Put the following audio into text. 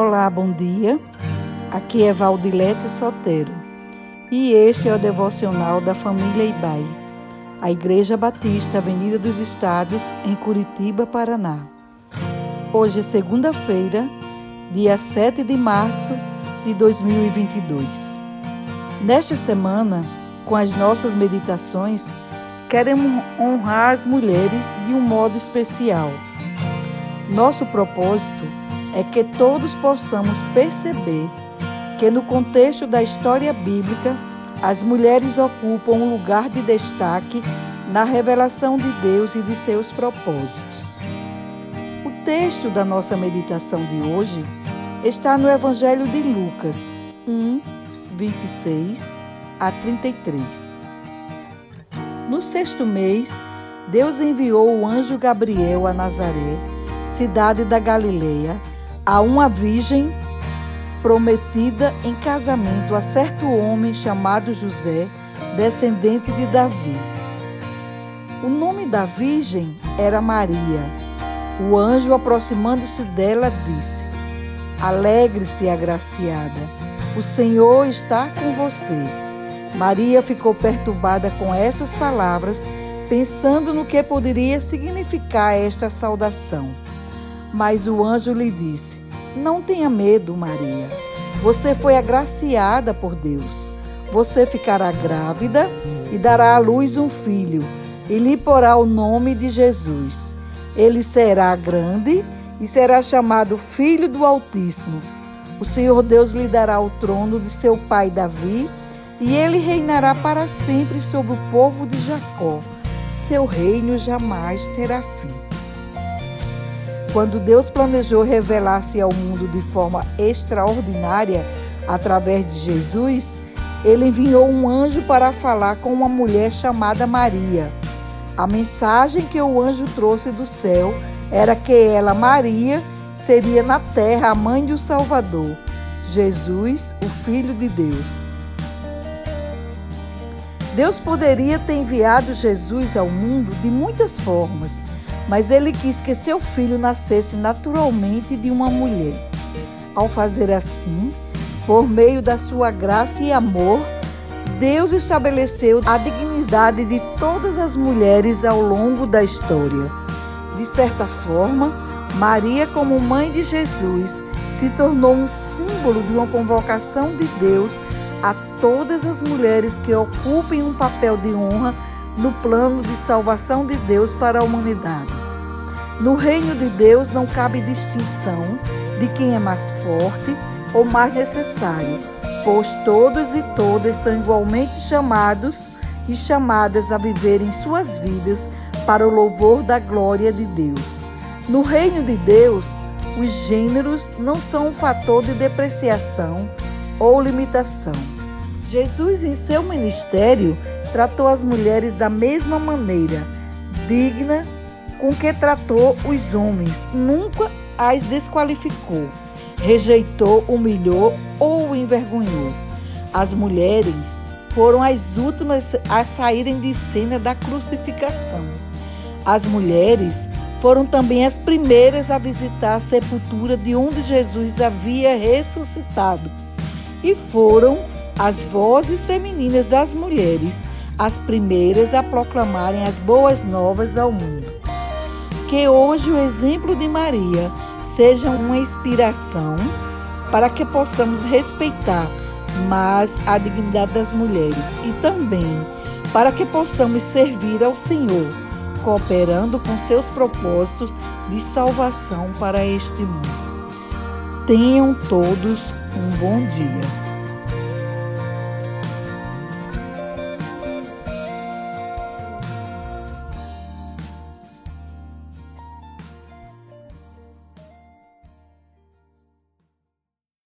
Olá, bom dia. Aqui é Valdilete Sotero e este é o devocional da família Ibai, a Igreja Batista Avenida dos Estados, em Curitiba, Paraná. Hoje é segunda-feira, dia 7 de março de 2022. Nesta semana, com as nossas meditações, queremos honrar as mulheres de um modo especial. Nosso propósito é que todos possamos perceber que, no contexto da história bíblica, as mulheres ocupam um lugar de destaque na revelação de Deus e de seus propósitos. O texto da nossa meditação de hoje está no Evangelho de Lucas 1, 26 a 33. No sexto mês, Deus enviou o anjo Gabriel a Nazaré, cidade da Galileia, a uma virgem prometida em casamento a certo homem chamado José, descendente de Davi. O nome da virgem era Maria. O anjo, aproximando-se dela, disse: Alegre-se, agraciada, o Senhor está com você. Maria ficou perturbada com essas palavras, pensando no que poderia significar esta saudação. Mas o anjo lhe disse: Não tenha medo, Maria. Você foi agraciada por Deus. Você ficará grávida e dará à luz um filho, e lhe porá o nome de Jesus. Ele será grande e será chamado Filho do Altíssimo. O Senhor Deus lhe dará o trono de seu pai Davi, e ele reinará para sempre sobre o povo de Jacó. Seu reino jamais terá fim. Quando Deus planejou revelar-se ao mundo de forma extraordinária através de Jesus, ele enviou um anjo para falar com uma mulher chamada Maria. A mensagem que o anjo trouxe do céu era que ela, Maria, seria na terra a mãe do Salvador, Jesus, o Filho de Deus. Deus poderia ter enviado Jesus ao mundo de muitas formas, mas ele quis que seu filho nascesse naturalmente de uma mulher. Ao fazer assim, por meio da sua graça e amor, Deus estabeleceu a dignidade de todas as mulheres ao longo da história. De certa forma, Maria, como mãe de Jesus, se tornou um símbolo de uma convocação de Deus a todas as mulheres que ocupem um papel de honra no plano de salvação de Deus para a humanidade. No reino de Deus não cabe distinção de quem é mais forte ou mais necessário, pois todos e todas são igualmente chamados e chamadas a viver em suas vidas para o louvor da glória de Deus. No reino de Deus, os gêneros não são um fator de depreciação ou limitação. Jesus, em seu ministério, tratou as mulheres da mesma maneira, digna com que tratou os homens, nunca as desqualificou, rejeitou, humilhou ou envergonhou. As mulheres foram as últimas a saírem de cena da crucificação. As mulheres foram também as primeiras a visitar a sepultura de onde Jesus havia ressuscitado. E foram as vozes femininas das mulheres as primeiras a proclamarem as boas novas ao mundo. Que hoje o exemplo de Maria seja uma inspiração para que possamos respeitar mais a dignidade das mulheres e também para que possamos servir ao Senhor, cooperando com seus propósitos de salvação para este mundo. Tenham todos um bom dia.